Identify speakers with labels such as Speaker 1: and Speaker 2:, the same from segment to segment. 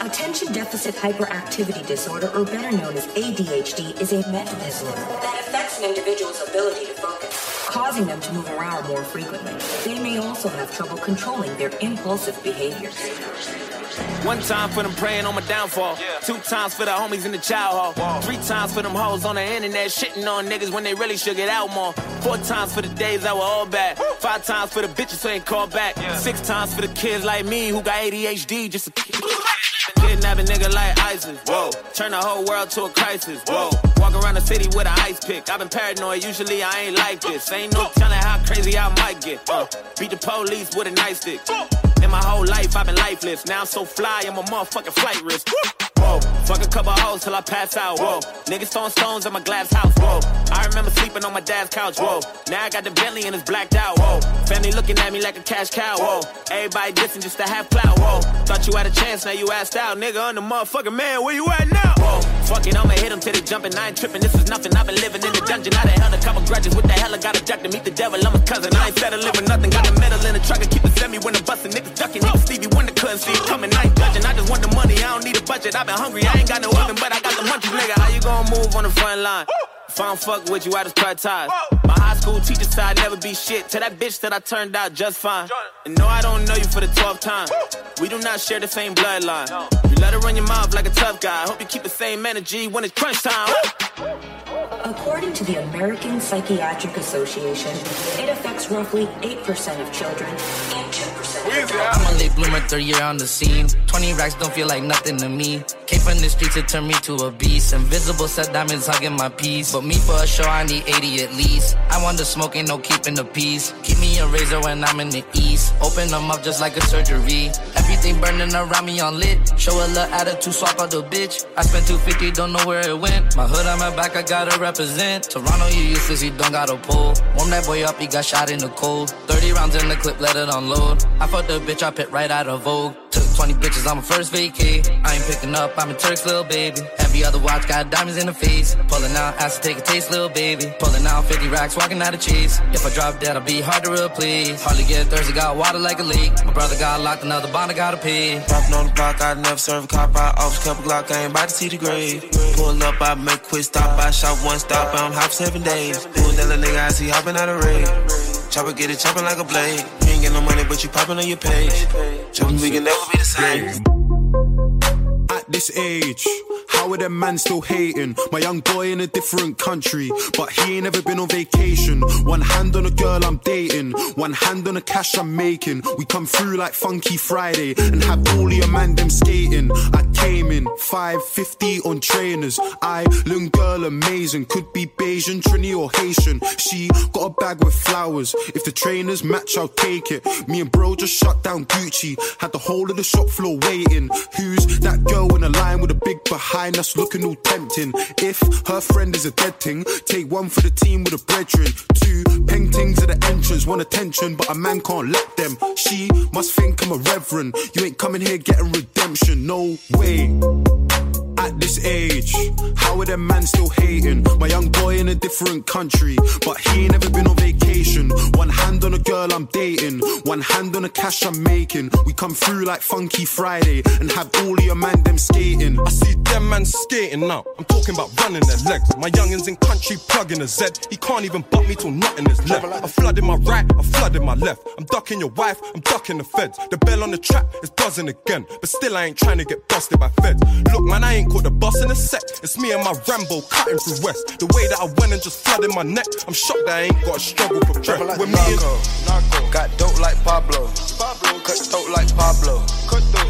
Speaker 1: Attention Deficit Hyperactivity Disorder, or better known as ADHD, is a mental disorder that affects an individual's ability to focus, causing them to move around more frequently. They may also have trouble controlling their impulsive behaviors.
Speaker 2: One time for them praying on my downfall. Two times for the homies in the child hall. Three times for them hoes on the internet shitting on niggas when they really should get out more. Four times for the days that were all bad. Five times for the bitches who ain't called back. Six times for the kids like me who got ADHD just to A nigga like ISIS. Whoa. Turn the whole world to a crisis. Whoa. Walk around the city with an ice pick. I've been paranoid. Usually I ain't like this. Ain't no telling how crazy I might get. Uh, beat the police with a nightstick. In my whole life I've been lifeless. Now I'm so fly, I'm a motherfucking flight risk. Whoa, fuck a couple hoes till I pass out. Whoa, niggas throwing stones at my glass house. Whoa, I remember sleeping on my dad's couch. Whoa, now I got the Bentley and it's blacked out. Whoa, family looking at me like a cash cow. Whoa, everybody dissing just to have clout. Whoa, thought you had a chance, now you asked out. Nigga, I'm the motherfucking man, where you at now? Whoa, fuck it, I'ma hit him till they jumping. I ain't tripping, this is nothing. I've been living in the dungeon. I done held a couple grudges. What the hell I got a jack to meet the devil? I'm a cousin. I ain't settling for nothing. Got a medal in the truck and keep it semi when I'm busting. Niggas ducking. Niggas Stevie Wonder couldn't see it coming. I ain't judging. I just want the money. I don't need a budget. I've been hungry. I ain't got no oven, but I got the munchies, nigga. How you gonna move on the front line? If I don't fuck with you, I just cut ties. My high school teacher said I'd never be shit. To that bitch that I turned out just fine. And no, I don't know you for the 12th time. We do not share the same bloodline. You let her run your mouth like a tough guy. Hope you keep the same energy when it's crunch time.
Speaker 1: According to the American Psychiatric Association, it affects roughly 8% of children and 2% of adults.
Speaker 3: I'm a late bloomer, third year on the scene. 20 racks don't feel like nothing to me. Came from the streets, it turned me to a beast. Invisible set diamonds hugging my piece. But me for a show, I need 80 at least. I want the smoke, ain't no keeping the peace. Keep me a razor when I'm in the east. Open them up just like a surgery. Everything burning around me on lit. Show a little attitude, swap out the bitch. I spent 250, don't know where it went. My hood on my back, I gotta represent. Toronto, you useless, you don't got a pull. Warm that boy up, he got shot in the cold. 30 rounds in the clip, let it unload. I fucked the bitch, I pit right out of Vogue. Took 20 bitches on my first vacay. I ain't picking up, I'm a Turk's little baby. Every other watch got diamonds in the face. Pulling out, ass to take a taste, little baby. Pulling out 50 racks, walking out of cheese. If I drop dead, I'll be hard to replace. Hardly get thirsty, got water like a leak. My brother got locked, another bond, I gotta pay.
Speaker 4: Popping on the block, I never serve a cop. I office couple Glock, I ain't about to see the grave. Pull up, I make quick stop. I shop one stop, I'm hop seven days. Who that nigga I see hopping out of raid? Chopper get it chopping like a blade. Get no money, but you popping on your page. Chopping, we can never be the same.
Speaker 5: At this age, how are them man still hating? My young boy in a different country, but he ain't ever been on vacation. One hand on a girl I'm dating, one hand on the cash I'm making. We come through like Funky Friday and have all your man them skating. I came in 550 on trainers. I, little girl, amazing. Could be Bayesian, Trini, or Haitian. She got a bag with flowers. If the trainers match, I'll take it. Me and bro just shut down Gucci. Had the whole of the shop floor waiting. Who's that girl in a line with a big behind us looking all tempting? If her friend is a dead thing, take one for the team with a brethren. Two paintings at the entrance, want attention, but a man can't let them. She must think I'm a reverend. You ain't coming here getting redemption, no way. At this age, how are them man still hating? My young boy in a different country, but he ain't never been on vacation. One hand on a girl I'm dating, one hand on the cash I'm making. We come through like Funky Friday and have all of your man them skating.
Speaker 6: I see them man skating now. I'm talking about running their legs. My youngins in country plugging a Z. He can't even butt me till nothing is left. I flooded my right, I flooded my left. I'm ducking your wife, I'm ducking the feds. The bell on the trap is buzzing again, but still I ain't trying to get busted by feds. Look, man, I ain't caught the bus in a sec. It's me and my Rambo cutting through West. The way that I went and just flooded my neck, I'm shocked that I ain't got a struggle for breath.
Speaker 7: like
Speaker 6: me and
Speaker 7: narco. Got dope like Pablo. Pablo. Cut dope like Pablo.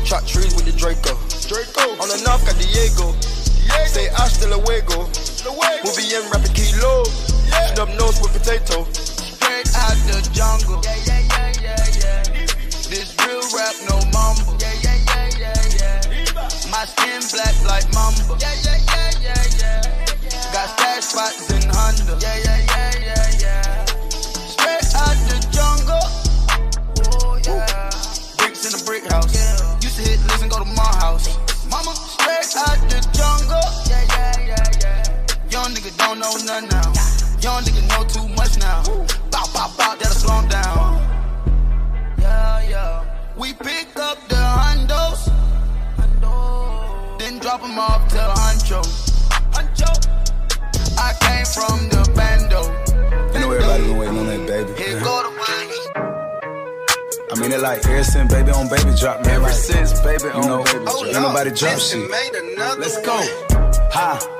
Speaker 7: Chop trees with the Draco. Draco. On the north got Diego. Say hasta luego. We'll be in rapping kilo. Snub nose with potato.
Speaker 8: Straight out the jungle. Yeah, yeah, yeah, yeah, yeah. This real rap, no mumble. Yeah, yeah, yeah, yeah, yeah. My skin black like mamba. Yeah, yeah, yeah, yeah, yeah. Got stash spots in Honda. Yeah, yeah, yeah, yeah, yeah. Straight out the jungle. Oh, yeah. Bricks in a brick house. Used to hit listen, go to my house. Mama, straight out the jungle. Yeah, yeah, yeah, yeah. Young nigga don't know nothing now. Young nigga know too much now. Bow, bow, bow, that'll slow him down. Off to Huncho. Huncho. I came from the bando.
Speaker 9: Know everybody been waiting on that baby.
Speaker 8: Here go the.
Speaker 9: I mean, it like ever since baby on baby drop, man.
Speaker 7: Ever
Speaker 9: like,
Speaker 7: since baby
Speaker 9: you know,
Speaker 7: baby drop.
Speaker 9: ain't nobody drop
Speaker 8: Listen,
Speaker 9: shit. Let's go.
Speaker 8: one.
Speaker 9: Ha.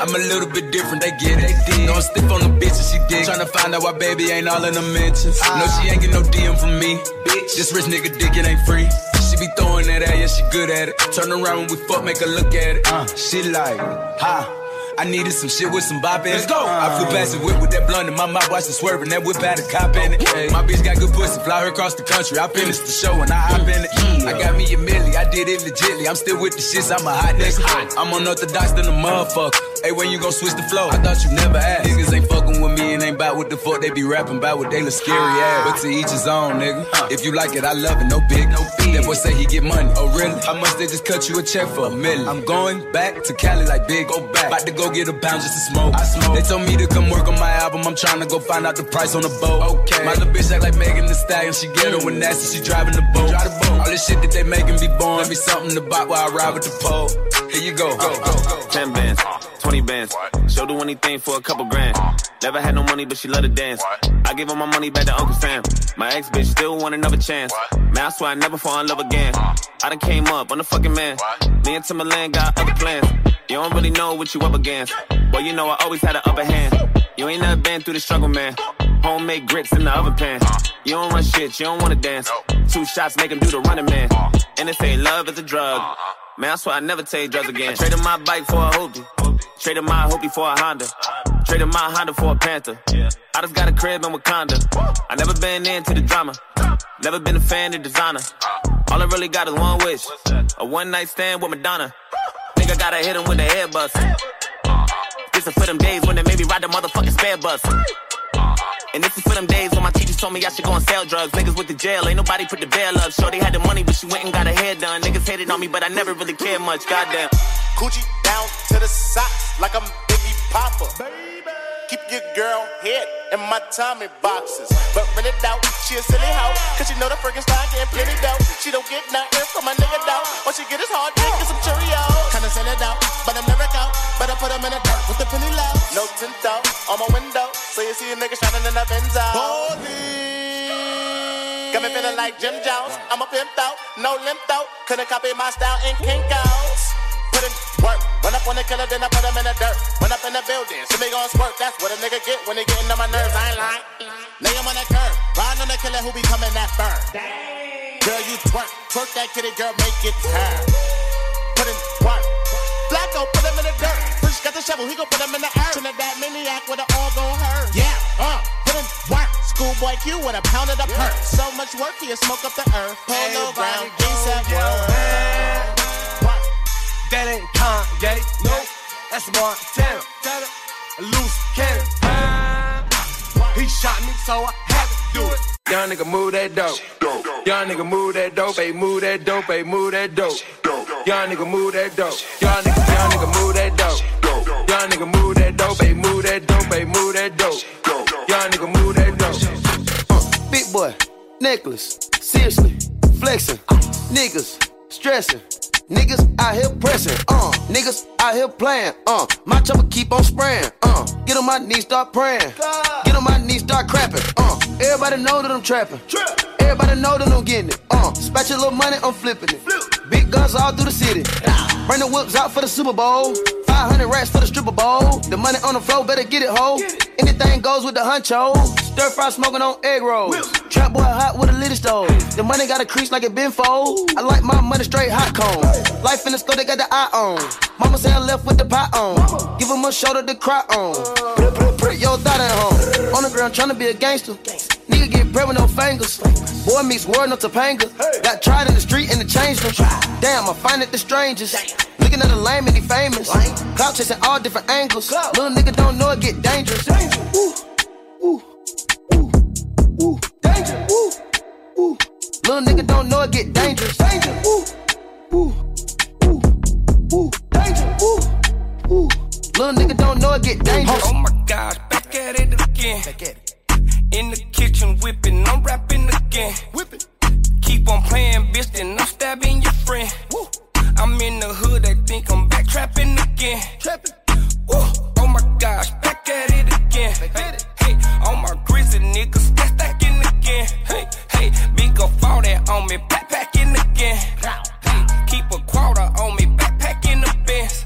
Speaker 9: I'm a little bit different, they get it. Don't stiff on the bitch and she dig. Tryna find out why baby ain't all in the mentions. No, she ain't get no DM from me. Bitch, this rich nigga dick, it ain't free. She be throwing that at, yeah, she good at it. Turn around when we fuck, make her look at it. Uh, she like, ha. I needed some shit with some bop in it. Let's go. I flew past the whip with that blunt in my mouth, watched it swerving. That whip had a cop in it. Ay, my bitch got good pussy, fly her across the country. I finished the show and I hop in it. I got me a milli, I did it legitly. I'm still with the shits, I'm a hot nigga. I'm unorthodox than a motherfucker. Hey, when you gon' switch the flow? I thought you never asked. The fuck they be rapping about what they look scary ass. But to each his own, nigga. If you like it, I love it, no big, no fee. That boy say he get money. Oh, really? How much they just cut you a check for? A million. I'm going back to Cali like big, go back. About to go get a pound just to smoke. I smoke. They told me to come work on my album. I'm trying to go find out the price on the boat. Okay. My little bitch act like Megan Thee Stallion. She get her when nasty, she driving the boat. Drive the boat. All this shit that they making be born. Let me something to buy while I ride with the pole. Here you go. go, go, go.
Speaker 2: 10 bands, 20 bands. She'll do anything for a couple grand. Never had no money, but she love to dance. I give her my money back to Uncle Sam. My ex bitch still want another chance. Man, I swear I never fall in love again. I done came up on the fucking man. Me and Timberland got other plans. You don't really know what you up against. Well, you know I always had an upper hand. You ain't never been through the struggle, man. Homemade grits in the oven pan. You don't run shit, you don't wanna dance. Two shots make him do the running man. And they say love is a drug. Man, I swear I never take drugs again. I traded my bike for a hoopty. Traded my hoopty for a Honda. Traded my Honda for a Panther. Yeah. I just got a crib in Wakanda. I never been into the drama. Never been a fan of designer. All I really got is one wish. A one night stand with Madonna. Think I gotta hit him with the head bust. This is for them days when they made me ride the motherfucking spare bus. And this is for them days when my teachers told me I should go and sell drugs. Niggas with the jail, ain't nobody put the bail up. Shorty had the money, but she went and got her hair done. Niggas hated on me, but I never really cared much. Goddamn.
Speaker 10: Coochie down to the socks like I'm Biggie Papa. Keep your girl head in my Tommy boxes. But when it doubt, she a silly hoe. Cause she know the freaking style getting plenty dough. She don't get nothing from my nigga though. All she get is hard dick and some Cheerios. Kinda sell it out, but I'm never out. Better put them in the dirt with the penny low. No tint out on my window. So you see a nigga shining in the Benzo. Police. Got me feeling like Jim Jones. I'm a pimp out, no limp out. Couldn't copy my style in Kinko's. Put in work. Run up on the killer, then I put him in the dirt. Up in the building, so me gon' squirt. That's what a nigga get when they getting on my nerves. I ain't lying. Lay him on the curb. Riding on the killer who be coming that firm. Girl, you twerk. Twerk that kitty, girl, make it turn. Put in work. Blacko, put him in the dirt. Push got the shovel, he gon' put him in the earth. Trinidad maniac with the all gon' hurt. Yeah, uh, put in work. Schoolboy Q with a pound of the perk. So much work, he smoke up the earth. Pull Polo ground, ASAP work.
Speaker 11: That ain't Kanye, no, that's Montana. A loose cannon. He shot me, so I had to do it.
Speaker 7: Young nigga move that dope. Young nigga move that dope, ayy move that dope, ayy move that dope. Young nigga move that dope. Young nigga, young nigga move that dope. Young nigga move that dope, ayy move that dope, ayy move that dope. Young nigga move that dope.
Speaker 12: Uh, big boy, necklace, seriously, flexing, niggas, stressing. Niggas out here pressing, uh, niggas out here playing, uh, my chopper keep on spraying, uh, get on my knees, start praying, get on my knees, start crapping, uh, everybody know that I'm trapping, everybody know that I'm getting it, uh, spatula money, I'm flipping it, big guns all through the city, bring the whips out for the Super Bowl, 500 racks for the stripper bowl, the money on the floor, better get it, ho, anything goes with the huncho, stir fry smoking on egg rolls, trap boy hot with a little stove, the money got a crease like it been fold, I like my money straight hot cone, life in the store, they got the eye on, mama say I left with the pot on, give him a shoulder to cry on, put, put, put your thought at home, on the ground trying to be a gangster, nigga get bread with no fingers, Boy meets world, no Topanga. Got tried in the street and it changed him. Damn, I find it the strangest. Looking at the lame and he famous. Clout chasing all different angles. Little nigga don't know it get dangerous. Ooh, ooh, ooh, danger. Ooh, ooh. Little nigga don't know it get dangerous. Danger. Ooh, ooh, ooh, ooh, danger. Ooh, ooh. Little nigga don't know it get dangerous.
Speaker 13: Oh my gosh, back at it again. Back at it. In the kitchen whipping, I'm rapping again. Whipping. Keep on playing, bitch, then I'm stabbing your friend. Woo. I'm in the hood, they think I'm back trapping again. Trapping. Woo. Oh my gosh, back at it again. Hey, hey, all my grizzly niggas again. Hey, hey, big up all that on me, backpacking again. Hey, keep a quarter on me, backpacking the Benz.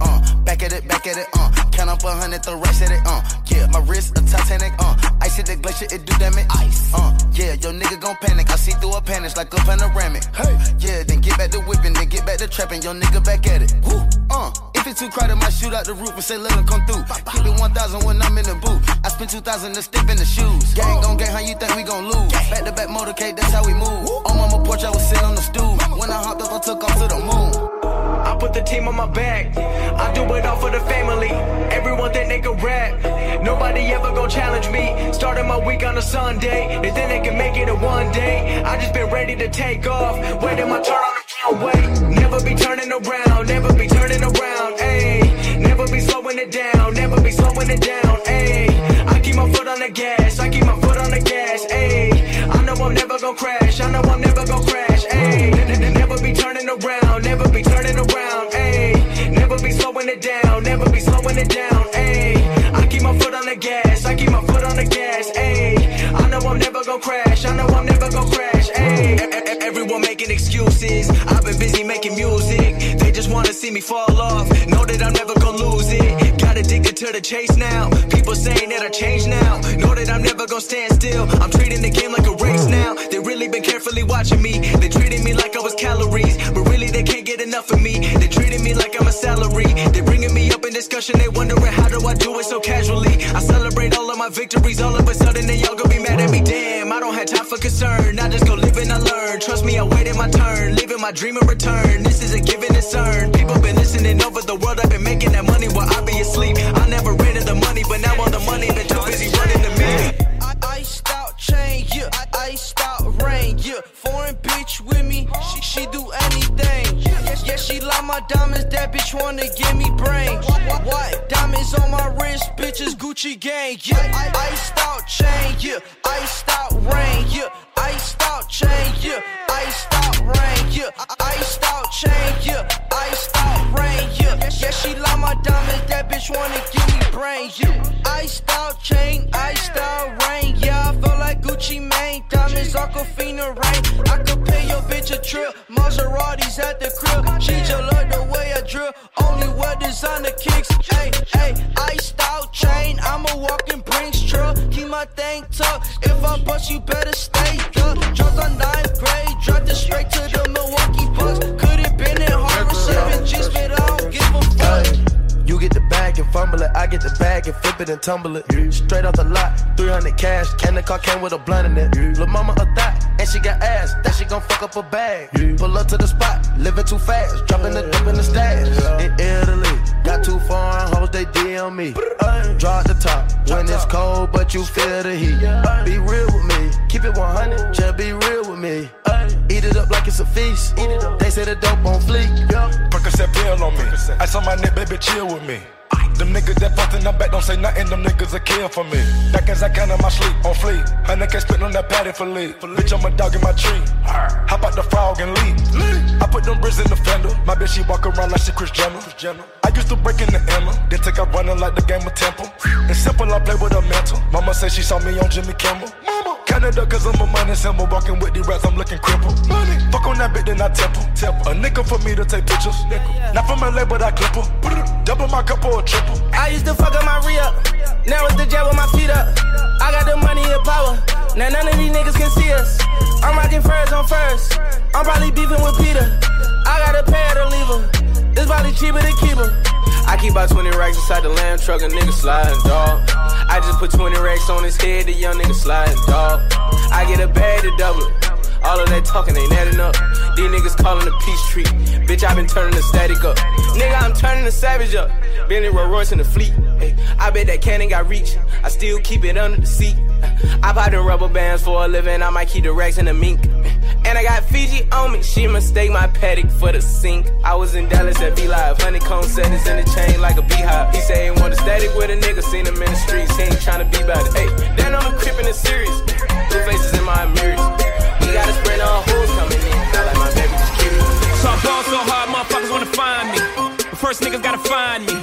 Speaker 12: Uh, back at it, back at it, uh. Count up a hundred, throw racks at it, uh. Yeah, my wrist a Titanic, uh. Ice hit the glacier, it do damage. Ice, uh. Yeah, your nigga gon' panic. I see through a panic like a panoramic. Hey, yeah, then get back to whipping, then get back to trapping. Your nigga back at it. Woo, uh. If it's too crowded, shoot out the roof and say let him come through. Keep it 1,000 when I'm in the booth. I spend 2,000 to step in the shoes. Gang gon' gang, how you think we gon' lose? Back to back motorcade, that's how we move. On mama porch, I was sitting on the stool. When I hopped up, I took off to the moon.
Speaker 14: I put the team on my back. I do it all for the family. Everyone think they can rap. Nobody ever gon' challenge me. Starting my week on a Sunday. They think they can make it in one day. I just been ready to take off. Waiting my turn on way. Never be turning around. Never be turning around. Ayy. Never be slowing it down. Never be slowing it down. Ayy. I keep my foot on the gas. I keep my foot on the gas. Ayy. I know I'm never gon' crash. I know I'm never gon' crash. Ayy. Never be turning around. Never be turning around. Ayy. Never be slowing it down. Never be slowing it down. Me fall off. Know that I'm never gonna lose it. Got addicted to the chase now. People saying that I changed now. Know that I'm never gonna stand still. I'm treating the game like a race now. They really been carefully watching me. They treating me like I was calories, but really they can't get enough of me. They treating me like I'm a salary. They bringing me up in discussion. They wondering how do I do it so casually. I celebrate all of my victories. All of a sudden they all gonna be mad at me. Damn, I don't have time for concern. I just go live and I learn. Trust me, I waited my turn. Living my dream in return. Me,
Speaker 15: she, she do anything. Yeah, she love my diamonds, that bitch wanna give me brain. What? Diamonds on my wrist, bitches Gucci gang, yeah. Iced out chain, yeah. Iced out rain, yeah. Iced out chain, yeah. Iced out rain, yeah. Iced out chain, yeah. Iced out rain, yeah. Yeah, she love my diamonds, that bitch wanna give me brain, yeah. Iced out chain, iced out rain, yeah. I feel like Gucci Mane, diamonds, Aquafina rain. I could trip, Maseratis at the crib. She just love the way I drill, only wear designer kicks. Hey, hey, iced out chain, I'm a walking Brinks truck. Keep my thing tucked. If I bust, you better stay up. Dropped on ninth grade, dropped it straight to the Milwaukee Bucks. Could've been in Harvard, seven G's, but I don't give a fuck.
Speaker 12: You get the bag and fumble it, I get the bag and flip it and tumble it. Straight off the lot, 300 cash, and the car came with a blunt in it. Lil' mama a thot, and she got ass, that she gon' fuck up a bag. Pull up to the spot, living too fast, dropping the dope in the stash. In Italy, got two foreign hoes, they DM me. Drop the top when it's cold, but you feel the heat. Be real with me, keep it 100, just be real with me. Eat it up like it's a feast. They say the dope on fleek.
Speaker 16: Percocet pill on me. I saw my neck, baby, chill with me. Them niggas that fucked in the back don't say nothing, them niggas are kill for me. Back as I count in my sleep, on fleek. Hundred K spit on that patty for leave. Bitch, I'm a dog in my tree. Hop out the frog and leave. I put them bricks in the fender. My bitch, she walk around like she Kris Jenner. I used to break in the Emma, then take out running like the game of Temple. It's simple, I play with a mental. Mama said she saw me on Jimmy Kimmel. Mama. Canada, cause I'm a money symbol. Walking with these rats, I'm looking crippled. Money. Fuck on that bitch, then I temple. temple. A nickel for me to take pictures. Nickel. Not from LA, but I clip her. Double my cup or triple.
Speaker 2: I used to fuck up my re up. Now it's the jet with my feet up. I got the money and power. Now none of these niggas can see us. I'm rocking furs on first. I'm probably beefing with Peter. I got a pay her to leave her. It's probably cheaper to keep her.
Speaker 17: I keep about 20 racks inside the lamb truck, a nigga sliding, dog. I just put 20 racks on his head, the young nigga sliding, dog. I get a bag to double it. All of that talking ain't adding up. These niggas calling the peace treat. Bitch, I been turning the static up. Nigga, I'm turning the savage up. Bentley Rolls Royce in the fleet. Ay, I bet that cannon got reach. I still keep it under the seat. I buy the rubber bands for a living. I might keep the racks in the mink. And I got Fiji on me. She mistake my Patek for the sink. I was in Dallas at B Live. Honeycomb settings in the chain like a beehive. He say he want a static with a nigga. Seen him in the streets. He ain't tryna be about it. Hey, then on the crib in the series. Blue faces in my mirrors. We got a spread on hoes coming in. Like my baby just kidding.
Speaker 18: So I ball so hard, motherfuckers wanna find me. But first niggas gotta find me.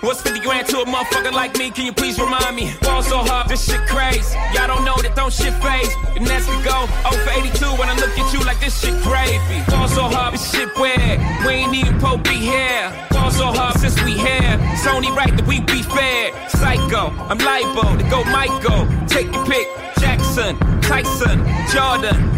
Speaker 18: What's 50 grand to a motherfucker like me? Can you please remind me? Ball so hard, this shit crazy. Y'all don't know that don't shit phase. And that's to go 0 for 82 when I look at you like this shit gravy. Ball so hard, this shit weird. We ain't even po be here. Ball so hard since we here. It's only right that we be fair. Psycho, I'm libo to go Michael. Take your pick. Jackson, Tyson, Jordan,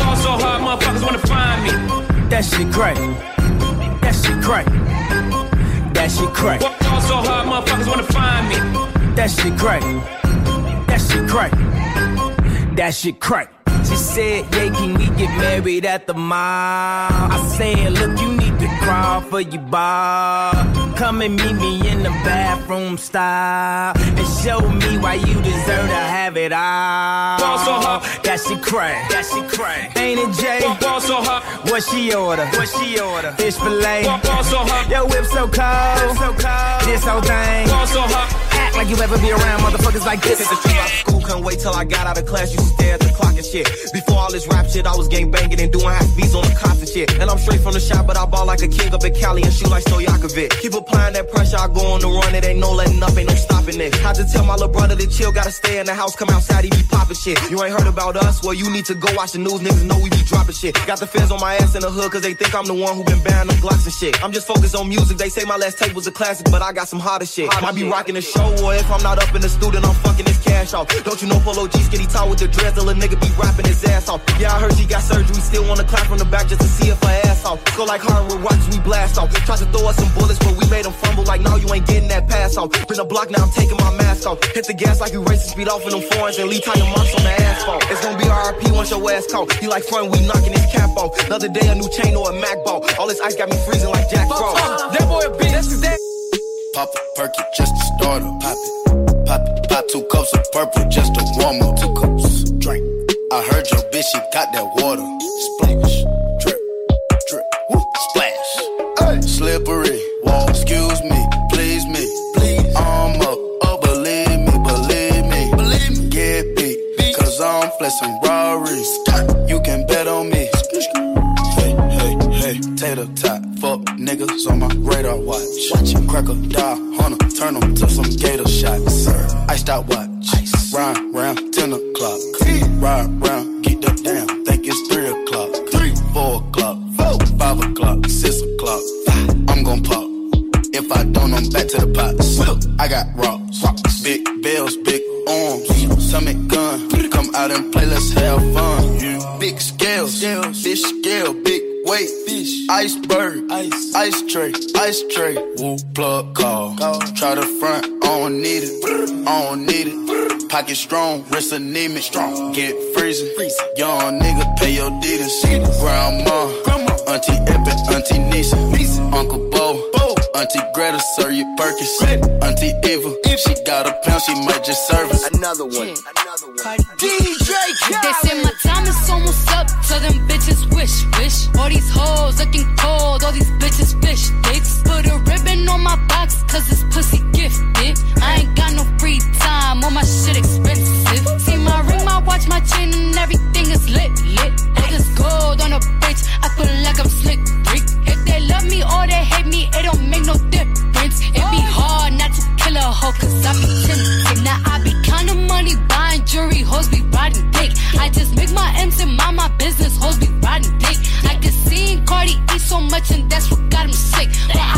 Speaker 19: That shit crack. That shit crack. That shit crack.
Speaker 18: Ball so hard, motherfuckers wanna find me.
Speaker 19: That shit crack. That shit crack. That shit crack. She said, yeah, can we get married at the mall? I said, look, you need to crawl for your bar. Come and meet me in the bathroom style and show me why you deserve to have it all.
Speaker 18: Ball so hard.
Speaker 19: That shit crack. That crack. Ain't it Jay?
Speaker 18: Ball so hard.
Speaker 19: What she order? What she order? Fish fillet.
Speaker 18: Ball so hard.
Speaker 19: Your whip so cold. so cold. This whole thing.
Speaker 18: Ball so hard.
Speaker 19: Act like you ever be around motherfuckers like this.
Speaker 20: Hit the street out school, couldn't wait till I got out of class. You stare at the clock and shit. Before all this rap shit, I was gang banging and doing half beats on the cops and shit. And I'm straight from the shop, but I ball like a king up in Cali and shoot like Stojakovic. Keep applying that pressure, I go on the run. It ain't no letting up, ain't no stopping this. Had to tell my little brother to chill, gotta stay in the house, come outside, he be popping shit. You ain't heard about us? Well, you need to go watch the news, niggas know we be dropping shit. Got the feds on my ass in the hood, cause they think I'm the one who been banning them Glocks and shit. I'm just focused on music, they say my last tape was a classic, but I got some hotter shit. I might be rocking the show, or if I'm not up in the studio, I'm fucking this cash off. Don't you know Polo G skinny tall with the dreads, the little nigga be rapping his ass off. Yeah, I heard she got surgery, still wanna clap from the back just to see if her ass off. Go like Hollywood watch we blast off. Tried to throw us some bullets, but we made them fumble like, no, you ain't getting that pass off. Been a block, now I'm taking my mask off. Hit the gas like you racing speed off in them foreigns and leave tire marks on the asphalt. It's gonna be RIP once your ass caught. He like front, we knocking his cap off. Another day, a new chain or a Mac ball. All this ice got me freezing like Jack Frost.
Speaker 19: That boy a bitch. That's his.
Speaker 12: Pop a perky just to start up. Pop it. Pop. Pop two cups of purple just to warm up. Two cups. Drink. I heard your bitch, she got that water. Splash. Pocket strong. Wrist anemic. Strong. Get freezing. Young nigga pay your deeders. Grandma. Auntie Epic. Auntie Nisa. Uncle Bo. Auntie Greta, serve you Perkins. Auntie Eva, if she got a pound, she might just serve us.
Speaker 20: Another one.
Speaker 12: DJ
Speaker 21: They say my time is almost up, so them bitches wish, wish. All these hoes looking cold, all these bitches fish dicks. Put a ribbon on my box, cause it's pussy gifted. Ring, my chin, and everything is lit, lit. All this gold on a bitch, I feel like I'm slick, Rick. If they love me or they hate me, it don't make no difference. It be hard not to kill a hoe, cause I be tempted. Now I be counting money, buying jewelry, hoes be riding dick. I just make my M's and mind my business, hoes be riding dick. I can see Cardi eat so much and that's what got him sick. But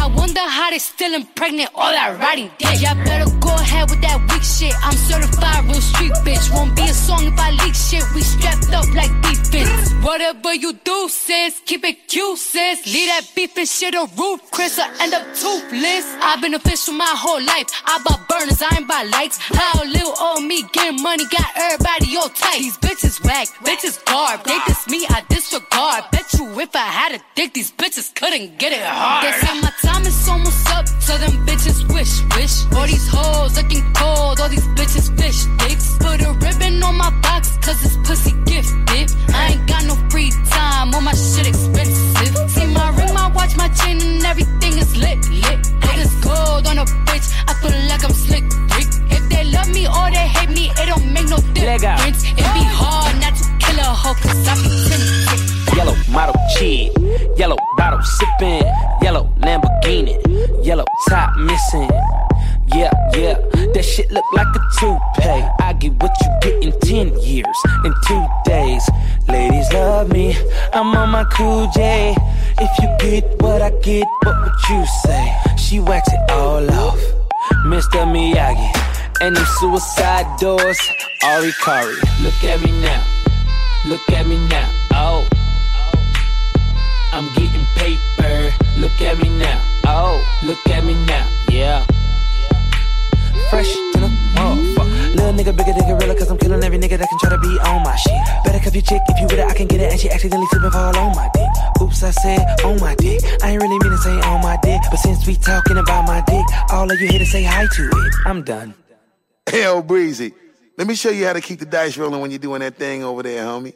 Speaker 21: how they still impregnate all that riding dick. Y'all better go ahead with that weak shit. I'm certified real street bitch. Won't be a song if I leak shit. We strapped up like defense. Whatever you do, sis, keep it cute, sis. Leave that beef and shit a roof, Chris, I end up toothless. I've been official my whole life. I bought burners, I ain't buy lights. How little old me getting money got everybody all tight. These bitches whack, bitches garb. They diss me, I disregard. Bet you if I had a dick, these bitches couldn't get it hard. They say my time is almost up, so them bitches wish, wish. All these hoes looking cold, all these bitches fish dicks. Put a ribbon on my box, cause it's pussy gifted. I ain't got no free time, all my shit expensive. See my ring, my watch, my chain, and everything is lit, lit. Put this gold on a bitch, I feel like I'm slick, Rick. If they love me or they hate me, it don't make no difference. It be hard not to kill a hoe, cause I be tempted.
Speaker 22: Yellow model chick, yellow bottle sipping, yellow Lamborghini, yellow top missing. Yeah, yeah, that shit look like a toupee. I get what you get in 10 years, in two days. Ladies love me, I'm on my cool J. If you get what I get, what would you say? She wax it all off, Mr. Miyagi. And them suicide doors, Ari Kari. Look at me now, look at me now, oh. I'm getting paper. Look at me now. Oh, look at me now. Yeah. Fresh to the motherfucker. Little nigga bigger than gorilla, cause I'm killing every nigga that can try to be on my shit. Better cuff your chick if you with it, I can get it. And she accidentally slip and fall on my dick. Oops, I said on my dick. I ain't really mean to say on my dick. But since we talking about my dick, all of you here to say hi to it. I'm done.
Speaker 23: Hell, Breezy. Let me show you how to keep the dice rolling when you're doing that thing over there, homie.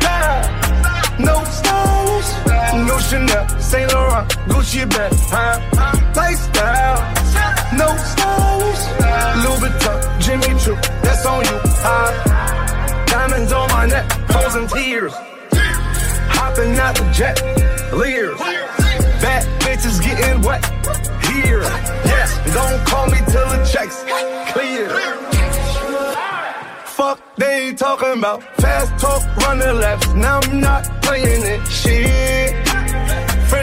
Speaker 24: no stylish, no Chanel, Saint Laurent, Gucci bag? Lifestyle, no stylish, Louis Vuitton, Jimmy Choo, that's on you? Diamonds on my neck, frozen tears, hopping out the jet, leers, bad bitches getting wet here, yes. Don't call me till the checks clear. Fuck they talking about fast talk, running laps. Now I'm not playing it. Shit.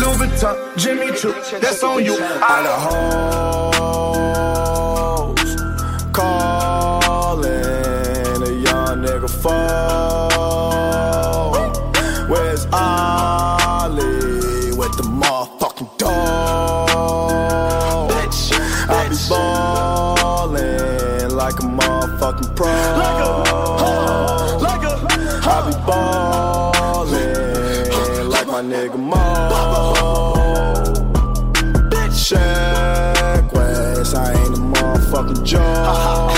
Speaker 24: Louis Vuitton, Jimmy Choo, that's on you.
Speaker 25: All the hoes calling a young nigga phone. Where's Ollie with the motherfucking dog? I be ballin' like a motherfucking pro. Nigga Mo. Check West, I ain't a motherfucking joke.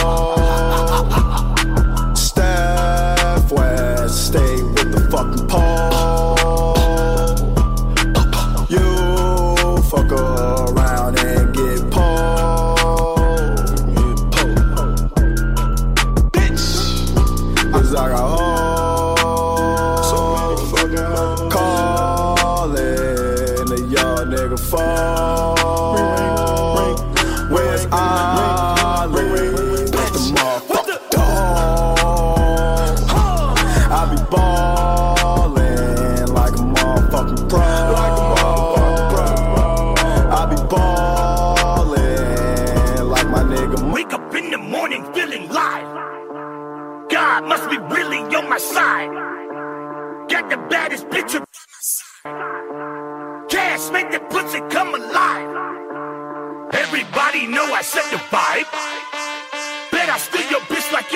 Speaker 26: Baddest bitch of my side. Cash make the pussy come alive. Everybody know I set the vibe. Bet I steal your bitch like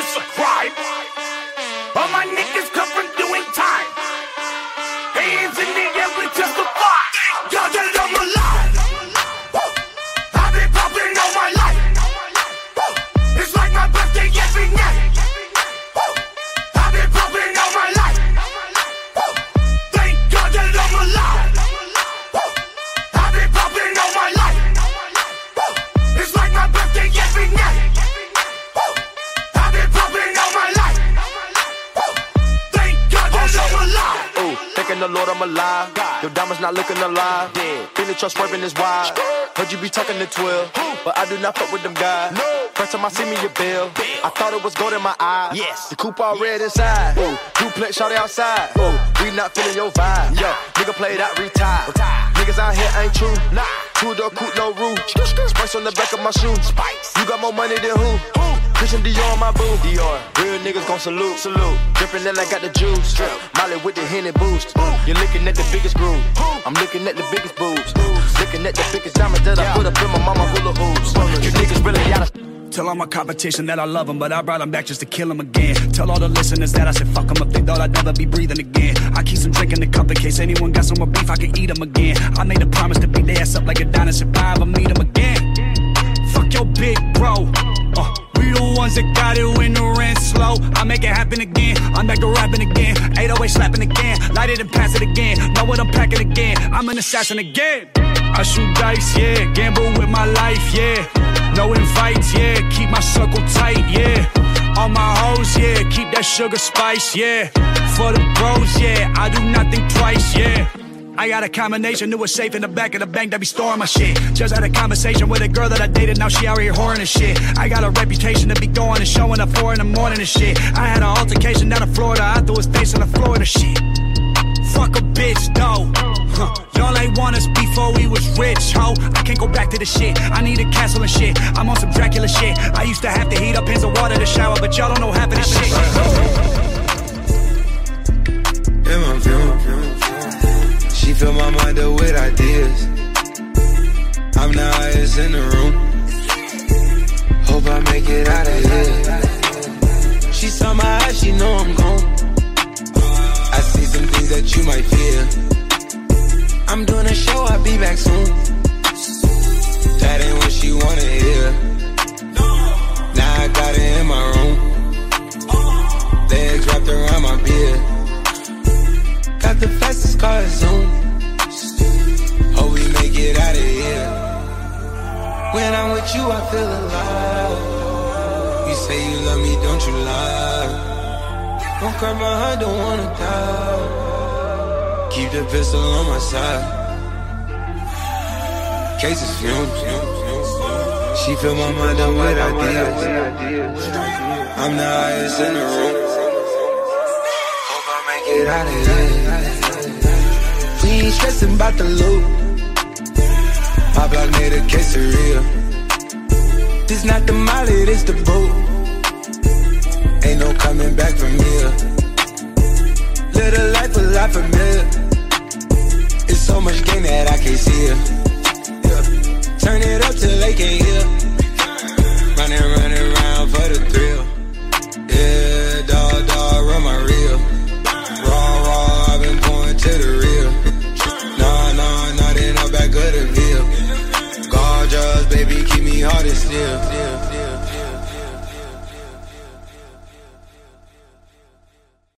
Speaker 27: not looking alive. Feeling trust swerving is wild. Heard you be talking to 12, but I do not fuck with them guys. No. First time I see me your bill, I thought it was gold in my eye. Yes, the coupe all red inside. Ooh, duplex shot outside. Ooh, we not feeling your vibe. Yo, nigga played out, retired. Niggas out here ain't true. Nah, two door coupe, no roof. Spice on the back of my shoe. Spice. You got more money than who? who? Christian Dior on my boo. Dior. Real niggas gon' salute. Salute. Drippin' then I got the juice. Drip. Molly with the Henny boost. You're looking at the biggest groove. I'm looking at the biggest boobs. Looking at the biggest diamond that I put up in my mama hula hoops. You niggas really out of
Speaker 28: Tell all my competition that I love them, but I brought them back just to kill them again. Tell all the listeners that I said fuck them if they thought I'd never be breathing again. I keep some drink in the cup in case anyone got some more beef, I can eat them again. I made a promise to beat their ass up like a dinosaur if I ever meet them again. Fuck your big bro. Uh, we the ones that got it when the rent's slow. I make it happen again. I'm back to rapping again. 808 slapping again. Light it and pass it again. Know what I'm packing again. I'm an assassin again. I shoot dice, yeah. Gamble with my life, yeah. No invites, yeah. Keep my circle tight, yeah. All my hoes, yeah. Keep that sugar spice, yeah. For the bros, yeah. I do nothing twice, yeah. I got a combination, knew a safe in the back of the bank that be storing my shit. Just had a conversation with a girl that I dated, now she out here whoring and shit. I got a reputation to be going and showing up four in the morning and shit. I had an altercation down in Florida, I threw his face on the floor and shit. Fuck a bitch, though. Huh. Y'all ain't want us before we was rich, ho. I can't go back to the shit. I need a castle and shit. I'm on some Dracula shit. I used to have to heat up pins of water to shower, but y'all don't know half of this shit.
Speaker 9: in my view. She fill my mind up with ideas. I'm the highest in the room. Hope I make it out of here. She saw my eyes, she know I'm gone. I see some things that you might fear. I'm doing a show, I'll be back soon. That ain't what she wanna hear. Now I got it in my room. Legs wrapped around my beard. Got the fastest car Zoom. Oh, Hope we make it out of here. When I'm with you, I feel alive. You say you love me, don't you lie? Don't cry my heart, don't wanna die. Keep the pistol on my side. Cases fumes. She fill my mind with ideas. I'm the highest in the room. It out of here. We ain't stressing about the loot. My block made a quesadilla. This not the molly, this the boat. Ain't no coming back from here. A life a lot familiar. It's so much gain that I can't see it. Yeah. Turn it up till they can't hear. Running, running around for the thrill. Still. still.